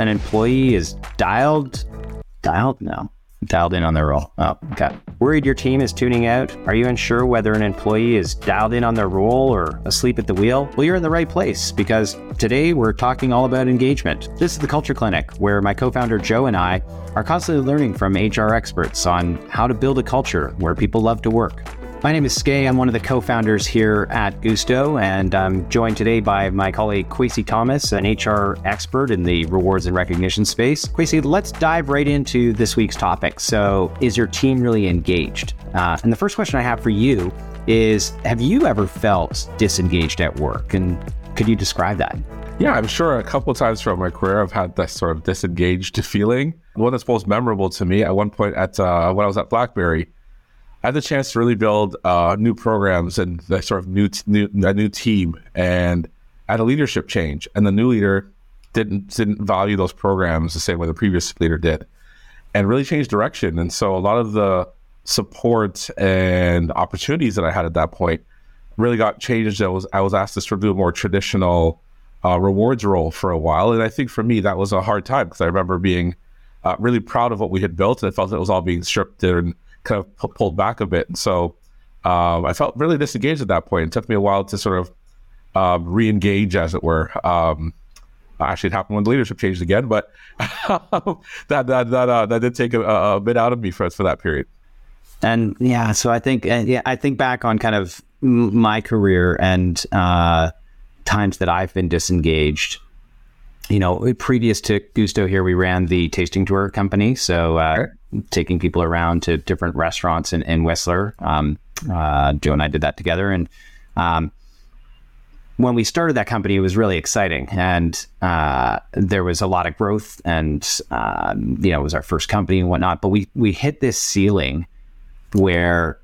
an employee is dialed, dialed? No, dialed in on their role. Oh, okay. Worried your team is tuning out? Are you unsure whether an employee is dialed in on their role or asleep at the wheel? Well, you're in the right place because today we're talking all about engagement. This is the Culture Clinic, where my co founder Joe and I are constantly learning from HR experts on how to build a culture where people love to work. My name is Skai. I'm one of the co founders here at Guusto, and I'm joined today by my colleague Kwesi Thomas, an HR expert in the rewards and recognition space. Kwesi, let's dive right into this week's topic. So, is your team really engaged? Uh, and the first question I have for you is Have you ever felt disengaged at work? And could you describe that? Yeah, I'm sure a couple of times throughout my career I've had that sort of disengaged feeling. One that's most memorable to me at one point at uh, when I was at BlackBerry I had the chance to really build uh, new programs and sort of new, t- new a new team and had a leadership change. And the new leader didn't didn't value those programs the same way the previous leader did, and really changed direction. And so a lot of the support and opportunities that I had at that point really got changed. I was I was asked to sort of do a more traditional uh, rewards role for a while, and I think for me that was a hard time because I remember being uh, really proud of what we had built, and I felt that it was all being stripped and kind of pulled back a bit. And so um, I felt really disengaged at that point. It took me a while to sort of um, re-engage, as it were. Um, actually, it happened when the leadership changed again, but that that that uh, that did take a, a, bit out of me for for that period. And yeah, so I think yeah, I think back on kind of my career and uh, times that I've been disengaged you know, previous to Guusto here, we ran the tasting tour company. So, uh, okay. taking people around to different restaurants in, in Whistler. Um, uh, Joe and I did that together. And um, when we started that company, it was really exciting. And uh, there was a lot of growth. And, um, you know, it was our first company and whatnot. But we, we hit this ceiling where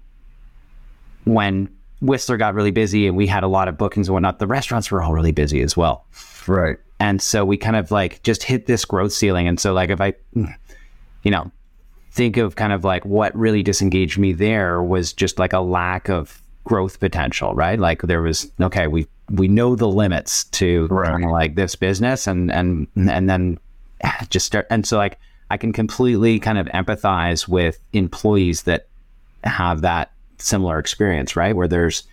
when Whistler got really busy and we had a lot of bookings and whatnot, the restaurants were all really busy as well. Right. And so we kind of like just hit this growth ceiling. And so, like, if I, you know, think of kind of like what really disengaged me there was just like a lack of growth potential, right? Like, there was, okay, we, we know the limits to right. kind of like this business and, and, and then just start. And so, like, I can completely kind of empathize with employees that have that similar experience, right? Where there's,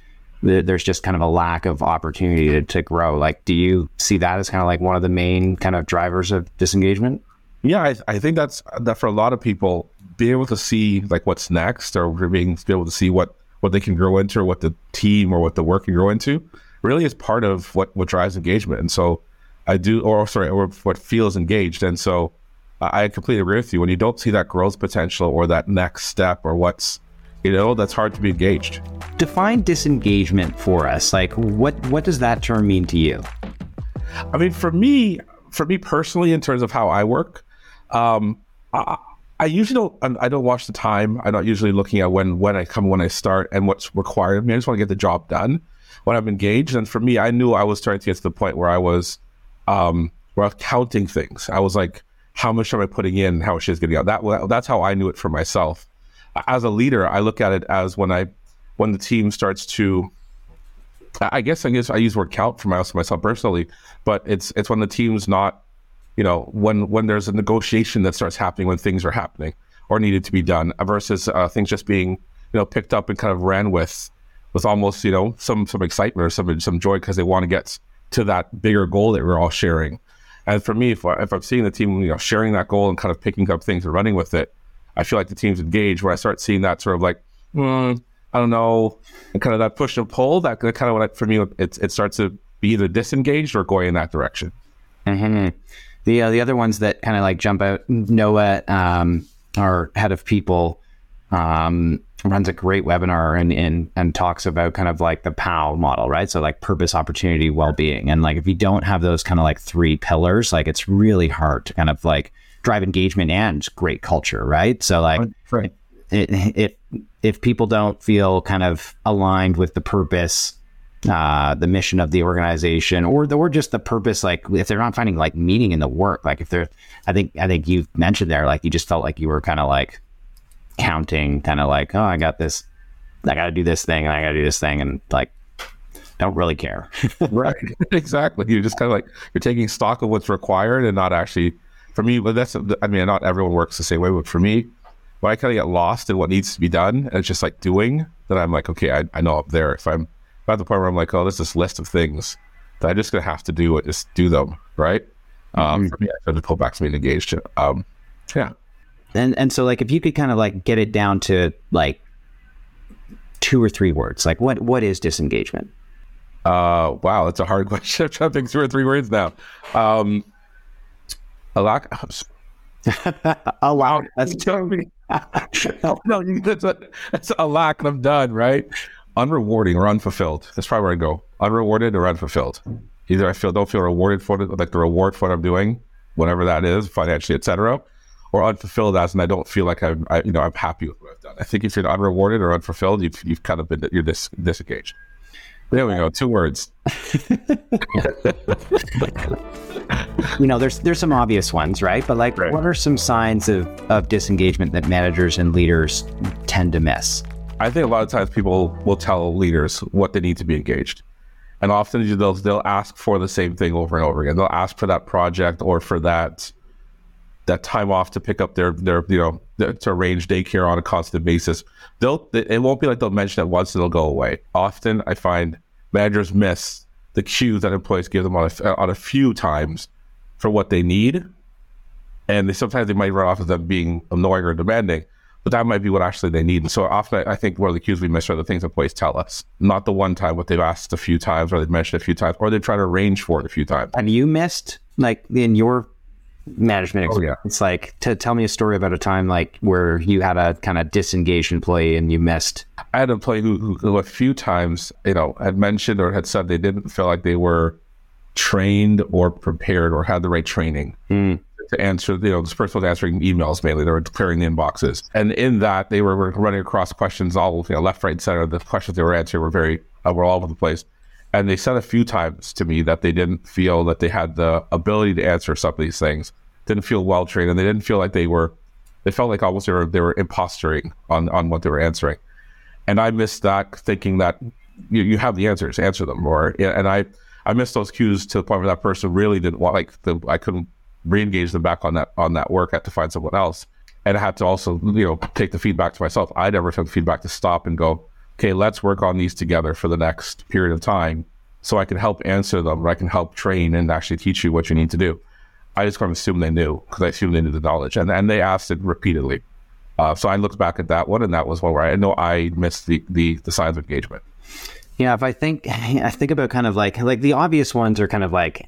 there's just kind of a lack of opportunity to, to grow. Like, do you see that as kind of like one of the main kind of drivers of disengagement? Yeah, I, I think that's that for a lot of people, being able to see like what's next, or being be able to see what what they can grow into, or what the team or what the work can grow into, really is part of what what drives engagement. And so, I do, or sorry, or what feels engaged. And so, I completely agree with you. When you don't see that growth potential or that next step or what's you know, that's hard to be engaged. Define disengagement for us. Like what what does that term mean to you? I mean, for me, for me personally, in terms of how I work, um, I, I usually don't. I don't watch the time. I'm not usually looking at when when I come, when I start, and what's required of me. I just want to get the job done when I'm engaged. And for me, I knew I was starting to get to the point where I was, um, where I was counting things. I was like, how much am I putting in? How much is getting out? That that's how I knew it for myself as a leader, I look at it as when I when the team starts to I guess I guess I use word count for myself personally, but it's it's when the team's not, you know, when when there's a negotiation that starts happening when things are happening or needed to be done versus uh, things just being you know picked up and kind of ran with with almost you know some some excitement or some some joy because they want to get to that bigger goal that we're all sharing. And for me, if, I, if I'm seeing the team you know sharing that goal and kind of picking up things and running with it, I feel like the team's engaged. Where I start seeing that sort of like, mm, I don't know, and kind of that push and pull. That kind of what for me, it it starts to be either disengaged or going in that direction. Mm-hmm. The uh, the other ones that kind of like jump out. Noah, um, our head of people, um, runs a great webinar and, and and talks about kind of like the POW model, right? So like purpose, opportunity, well being, and like if you don't have those kind of like three pillars, like it's really hard to kind of like drive engagement and great culture, right? So like, right. if if people don't feel kind of aligned with the purpose, uh, the mission of the organization, or the, or just the purpose, like if they're not finding like meaning in the work, like if they're, I think I think you mentioned there, like you just felt like you were kind of like counting, kind of like, oh, I got this, I got to do this thing, and I got to do this thing, and like don't really care. right. Exactly. You're just kind of like you're taking stock of what's required and not actually for me, but that's I mean, not everyone works the same way, but for me, when I kind of get lost in what needs to be done, and it's just like doing, then I'm like, okay, I, I know I'm there. If I'm at the point where I'm like, oh, there's this list of things that I'm just gonna have to do it, just do them, right? Um, Mhm. for me, I to pull back to being engaged. Um, yeah. And and so like if you could kind of like get it down to like two or three words, like what what is disengagement? Uh, wow, that's a hard question. I'm trying to think two or three words now. Um, a lack. oh wow, that's me. no, you, that's, a, that's a lack, and I'm done. Right? Unrewarding or unfulfilled. That's probably where I go. Unrewarded or unfulfilled. Either I feel don't feel rewarded for it, like the reward for what I'm doing, whatever that is, financially, etc., or unfulfilled as, and I don't feel like I'm, I, you know, I'm happy with what I've done. I think if you're unrewarded or unfulfilled, you've you've kind of been you're dis, disengaged. There we go. Two words. you know there's there's some obvious ones, right? But like Right. what are some signs of of disengagement that managers and leaders tend to miss? I think a lot of times people will tell leaders what they need to be engaged. And often they'll they'll ask for the same thing over and over again. They'll ask for that project or for that that time off to pick up their their you know their, to arrange daycare on a constant basis. They'll it won't be like they'll mention it once and it'll go away. Often I find managers miss the cues that employees give them on a, on a few times for what they need, and they sometimes they might run off as them being annoying or demanding but that might be what actually they need. And so often, I think one of the cues we miss are the things employees tell us, not the one time what they've asked a few times, or they've mentioned a few times, or they try to arrange for it a few times. Have you missed like in your management Oh, yeah. experience? Like to tell me a story about a time like where you had a kind of disengaged employee and you missed. I had an employee who, who, who a few times, you know, had mentioned or had said they didn't feel like they were trained or prepared or had the right training Hmm. to answer. You know, this person was answering emails mainly; they were clearing the inboxes, and in that they were, running across questions all you know, left, right, and center. The questions they were answering were very uh, were all over the place. And they said a few times to me that they didn't feel that they had the ability to answer some of these things. Didn't feel well trained, and they didn't feel like they were. They felt like almost they were they were imposturing on on what they were answering. And I missed that, thinking that you, you have the answers, answer them. Or and I I missed those cues to the point where that person really didn't want like the I couldn't re-engage them back on that on that work. I had to find someone else, and I had to also you know take the feedback to myself. I never took the feedback to stop and go, okay, let's work on these together for the next period of time, so I can help answer them, or I can help train and actually teach you what you need to do. I just kind of assumed they knew because I assumed they knew the knowledge, and and they asked it repeatedly. Uh, so I looked back at that one, and that was one where I know I missed the the, the signs of engagement. Yeah, if I think I think about kind of like like the obvious ones are kind of like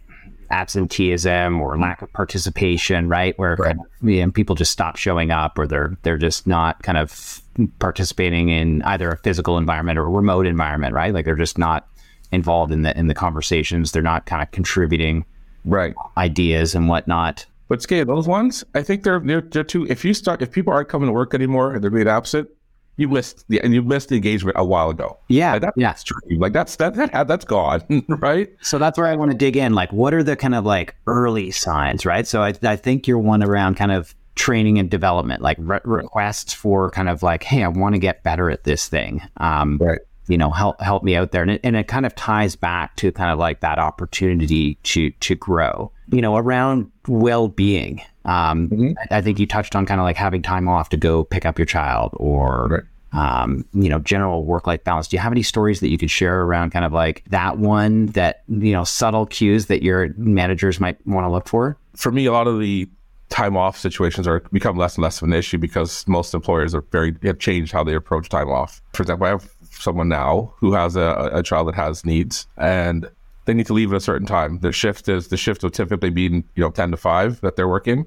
absenteeism or lack of participation, right? Where Right. kind of, you know, people just stop showing up or they're they're just not kind of participating in either a physical environment or a remote environment, right? Like they're just not involved in the in the conversations. They're not kind of contributing Right. ideas and whatnot. But scale those ones, I think they're they're, they're too. If you start, if people aren't coming to work anymore and they're being absent, you missed the and you missed the engagement a while ago. Yeah, Like, that's yeah. true. Like that's that, that that's gone, right? So that's where I want to dig in. Like, what are the kind of like early signs, right? So I, I think you're one around kind of training and development, like re- requests for kind of like, hey, I want to get better at this thing. Um, Right. You know, help help me out there, and it, and it kind of ties back to kind of like that opportunity to to grow. You know, around well being. Um, Mhm. I think you touched on kind of like having time off to go pick up your child, or um, you know, general work life balance. Do you have any stories that you could share around kind of like that one that, you know, subtle cues that your managers might want to look for? For me, a lot of the time off situations are become less and less of an issue because most employers are very have changed how they approach time off. For example, I have someone now who has a, a child that has needs and they need to leave at a certain time. Their shift is the shift will typically be you know ten to five that they're working,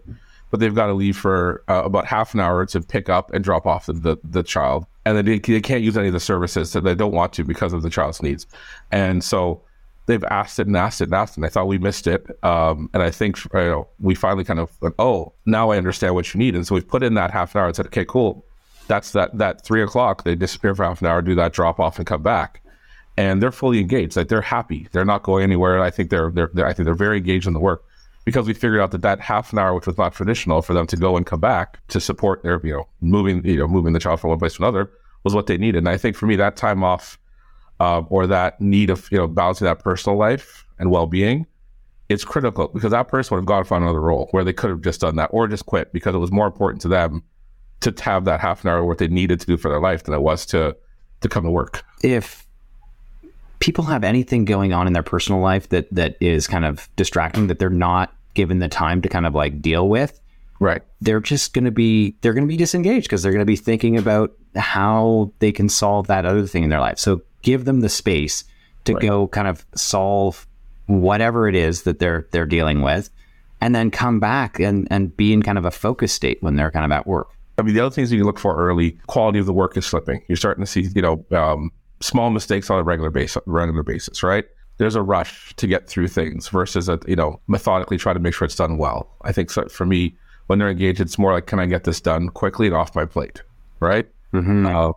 but they've got to leave for uh, about half an hour to pick up and drop off the, the, the child, and they, they can't use any of the services that they don't want to because of the child's needs, and so they've asked it and asked it and asked it. And I thought we missed it, um, and I think you know, we finally kind of went, oh, now I understand what you need, and so we've put in that half an hour and said, okay, cool. That's that that three o'clock. They disappear for half an hour, do that drop off, and come back and they're fully engaged. Like they're happy. They're not going anywhere. I think they're, they're, they're I think they're very engaged in the work because we figured out that that half an hour, which was not traditional for them to go and come back to support their, you know, moving, you know, moving the child from one place to another was what they needed. And I think for me, that time off, um, or that need of, you know, balancing that personal life and well-being it's critical because that person would have gone for another role where they could have just done that or just quit because it was more important to them to have that half an hour what they needed to do for their life than it was to to come to work. If people have anything going on in their personal life that that is kind of distracting that they're not given the time to kind of like deal with, Right. they're just going to be they're going to be disengaged because they're going to be thinking about how they can solve that other thing in their life. So give them the space to Right. go kind of solve whatever it is that they're they're dealing with and then come back and and be in kind of a focus state when they're kind of at work. I mean, the other things you look for early, quality of the work is slipping. You're starting to see, you know, um, small mistakes on a regular basis. Regular basis, right? There's a rush to get through things versus a, you know, methodically try to make sure it's done well. I think so, for me, when they're engaged, it's more like, can I get this done quickly and off my plate, right? Uh,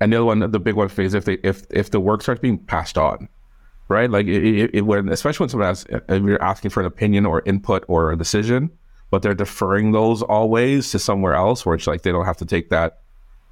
and the other one, the big one phase, if they if if the work starts being passed on, right? Like it, it, it, when especially when someone has, if you're asking for an opinion or input or a decision, but they're deferring those always to somewhere else, where it's like they don't have to take that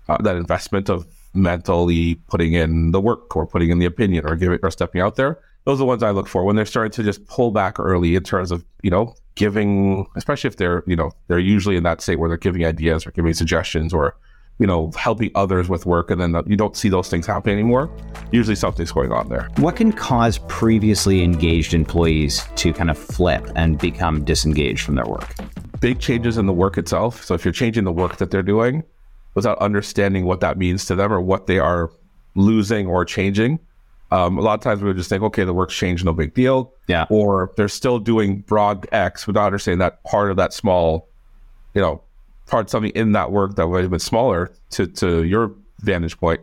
uh, that investment of mentally putting in the work or putting in the opinion or giving or stepping out there. Those are the ones I look for when they're starting to just pull back early in terms of you know giving, especially if they're you know they're usually in that state where they're giving ideas or giving suggestions or you know helping others with work, and then you don't see those things happen anymore. Usually something's going on there. What can cause previously engaged employees to kind of flip and become disengaged from their work? big changes in the work itself. So if you're changing the work that they're doing without understanding what that means to them or what they are losing or changing, um, a lot of times we would just think, okay, the work's changed, no big deal. Yeah. Or they're still doing broad X without understanding that part of that small, you know, part something in that work that would have been smaller to, to your vantage point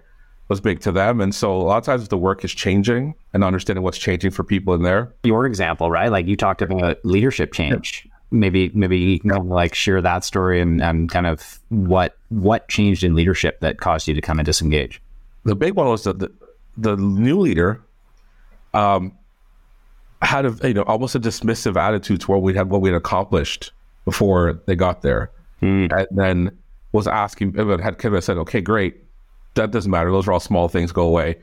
was big to them. And so a lot of times if the work is changing and understanding what's changing for people in there, your example, right? Like you talked about leadership change. Maybe maybe you can like share that story and, and kind of what what changed in leadership that caused you to kind of disengage. the big one was that the, the new leader um, had a you know almost a dismissive attitude to what we had what we had accomplished before they got there, and then was asking had kind of said, "Okay, great, that doesn't matter. Those are all small things. Go away.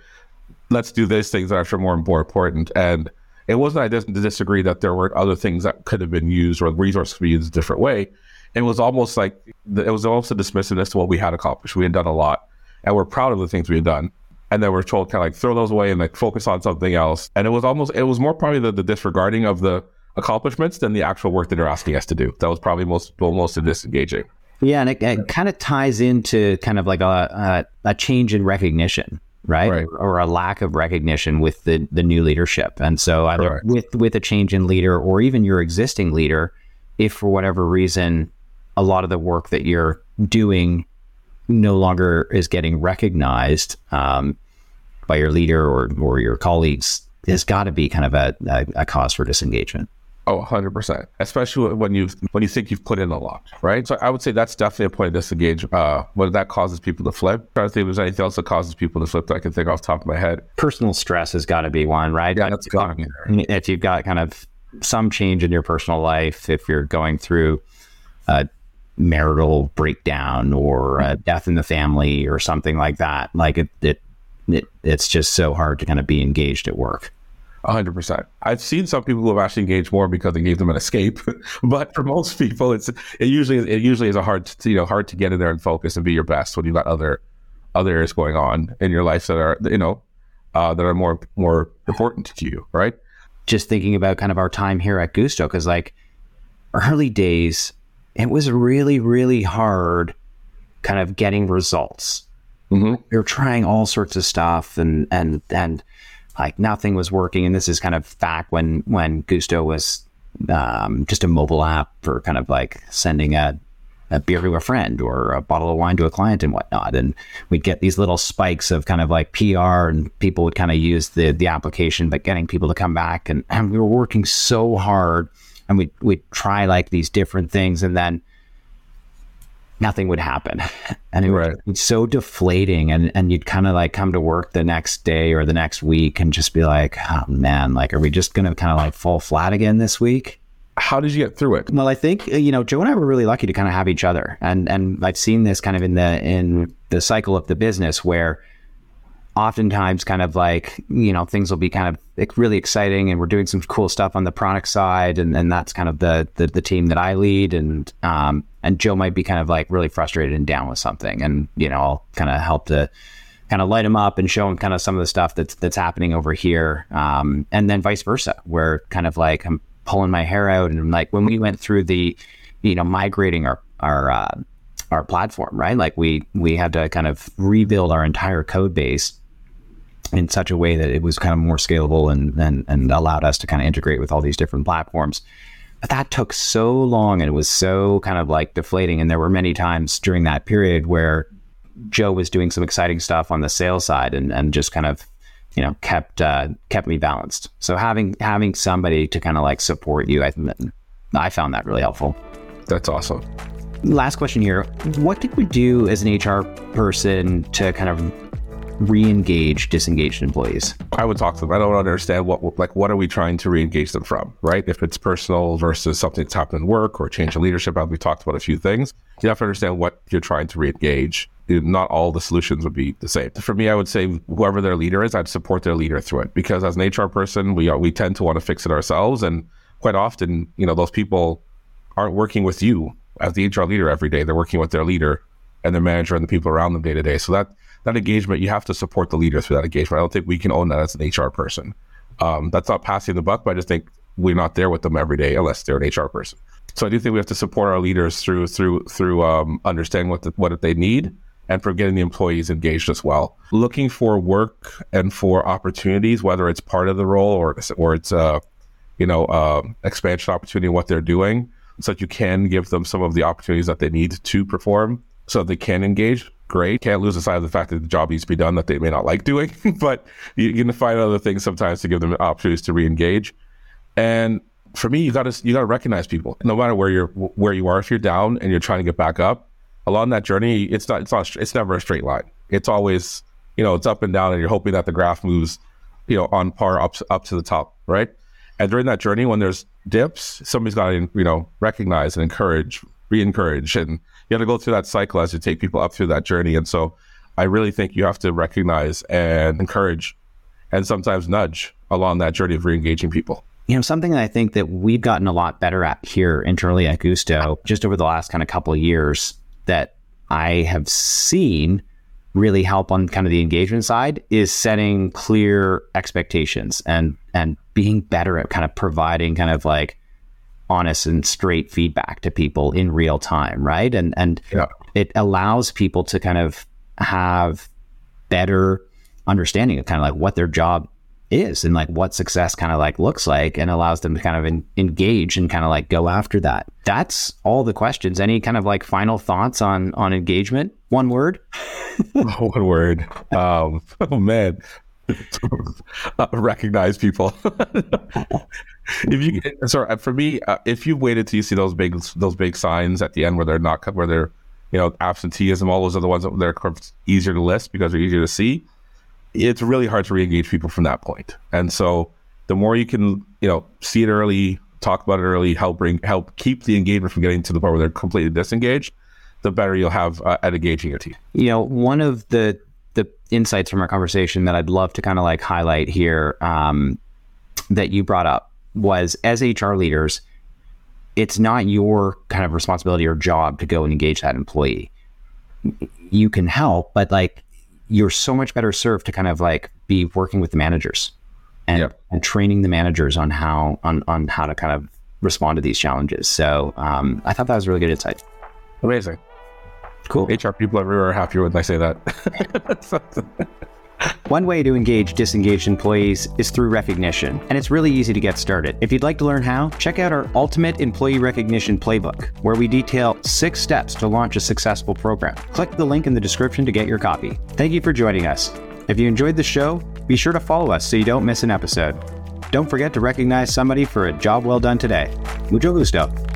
Let's do these things that are actually more and more important." And it wasn't I didn't disagree that there were other things that could have been used or resources could be used a different way. It was almost like it was almost a dismissiveness to what we had accomplished. We had done a lot, and we're proud of the things we had done. And then we're told kind of like throw those away and like focus on something else. And it was almost it was more probably the, the disregarding of the accomplishments than the actual work that they're asking us to do. That was probably most most disengaging. Yeah, and it, it kind of ties into kind of like a a, a change in recognition, right? Right. Or a lack of recognition with the the new leadership. And so either Correct. with with a change in leader or even your existing leader, if for whatever reason a lot of the work that you're doing no longer is getting recognized um, by your leader or or your colleagues, there's got to be kind of a, a, a cause for disengagement. Oh, 100%. Especially when you when you think you've put in a lot, right? So I would say that's definitely a point of disengage. Uh, whether that causes people to flip. i trying to think if there's anything else that causes people to flip that I can think off the top of my head. personal stress has got to be one, right? Yeah, that's got to be if you've got kind of some change in your personal life, if you're going through a marital breakdown or a death in the family or something like that, like it, it, it it's just so hard to kind of be engaged at work. Hundred percent. I've seen some people who have actually engaged more because it gave them an escape, but for most people, it's it usually it usually is a hard to, you know hard to get in there and focus and be your best when you've got other other areas going on in your life that are you know uh, that are more more important to you, right? Just thinking about kind of our time here at Guusto, because like early days, it was really, really hard kind of getting results. Mm-hmm. we were trying all sorts of stuff and and and like nothing was working. And this is kind of back when when Guusto was um, just a mobile app for kind of like sending a, a beer to a friend or a bottle of wine to a client and whatnot. And we'd get these little spikes of kind of like pr and people would kind of use the the application but getting people to come back. And, and we were working so hard and we'd, we'd try like these different things. And then nothing would happen. And it Right. was so deflating. And, and you'd kind of like come to work the next day or the next week and just be like, oh man, like, are we just going to kind of like fall flat again this week? How did you get through it? Well, I think, uh, you know, Joe and I were really lucky to kind of have each other. And, and I've seen this kind of in the, in the cycle of the business where oftentimes kind of like you know things will be kind of really exciting and we're doing some cool stuff on the product side and, and that's kind of the, the the team that I lead and um and Joe might be kind of like really frustrated and down with something and you know I'll kind of help to kind of light him up and show him kind of some of the stuff that's that's happening over here um and then vice versa where kind of like I'm pulling my hair out and like when we went through the you know migrating our our uh, our platform right? Like we we had to kind of rebuild our entire code base in such a way that it was kind of more scalable and, and, and allowed us to kind of integrate with all these different platforms. But that took so long and it was so kind of like deflating. And there were many times during that period where Joe was doing some exciting stuff on the sales side and, and just kind of, you know, kept uh, kept me balanced. So having having somebody to kind of like support you, I I found that really helpful. That's awesome. Last question here. What did we do as an HR person to kind of re-engage disengaged employees? I would talk to them. I don't understand what like what are we trying to re-engage them from, right? If it's personal versus something that's happened in work or change in leadership, I've we talked about a few things. You have to understand what you're trying to re-engage. Not all the solutions would be the same. For me, I would say whoever their leader is, I'd support their leader through it because as an HR person, we are, we tend to want to fix it ourselves, and quite often, you know, those people aren't working with you as the HR leader every day. They're working with their leader and their manager and the people around them day to day. So that that engagement, you have to support the leader through that engagement. I don't think we can own that as an HR person. Um, that's not passing the buck, but I just think we're not there with them every day unless they're an HR person. So I do think we have to support our leaders through through through um, understanding what the, what they need and for getting the employees engaged as well. Looking for work and for opportunities, whether it's part of the role or or it's uh, you know uh, expansion opportunity what they're doing, so that you can give them some of the opportunities that they need to perform, so they can engage great. Can't lose the sight of the fact that the job needs to be done that they may not like doing, but you, can find other things sometimes to give them opportunities to re-engage. And for me, you got to you got to recognize people, no matter where you're where you are. If you're down and you're trying to get back up, along that journey, it's not it's not it's never a straight line. It's always you know it's up and down, and you're hoping that the graph moves you know on par up up to the top, right? And during that journey, when there's dips, somebody's got to you know recognize and encourage, re-encourage, and you have to go through that cycle as you take people up through that journey. And so I really think you have to recognize and encourage and sometimes nudge along that journey of re-engaging people. You know, something I think that we've gotten a lot better at here internally at Guusto just over the last kind of couple of years that I have seen really help on kind of the engagement side is setting clear expectations and and being better at kind of providing kind of like honest and straight feedback to people in real time, right? And and yeah. it allows people to kind of have better understanding of kind of like what their job is and like what success kind of like looks like and allows them to kind of engage and kind of like go after that. That's all the questions. Any kind of like final thoughts on on engagement? One word? One word. Um, oh man. uh, recognize people. if you sorry for me, uh, if you waited till you see those big those big signs at the end where they're not where they're you know absenteeism, all those the ones that they're easier to list because they're easier to see. It's really hard to re-engage people from that point, and so the more you can you know see it early, talk about it early, help bring help keep the engagement from getting to the point where they're completely disengaged, the better you'll have uh, at engaging your team. You know, one of the insights from our conversation that I'd love to kind of like highlight here um, that you brought up was as HR leaders, it's not your kind of responsibility or job to go and engage that employee. You can help, but like you're so much better served to kind of like be working with the managers and, yep. and training the managers on how on on how to kind of respond to these challenges. So um, I thought that was really good insight. Amazing. Cool. HR people everywhere are happier when I say that. One way to engage disengaged employees is through recognition, and it's really easy to get started. If you'd like to learn how, check out our Ultimate Employee Recognition Playbook, where we detail six steps to launch a successful program. Click the link in the description to get your copy. Thank you for joining us. If you enjoyed the show, be sure to follow us so you don't miss an episode. Don't forget to recognize somebody for a job well done today. Mucho gusto.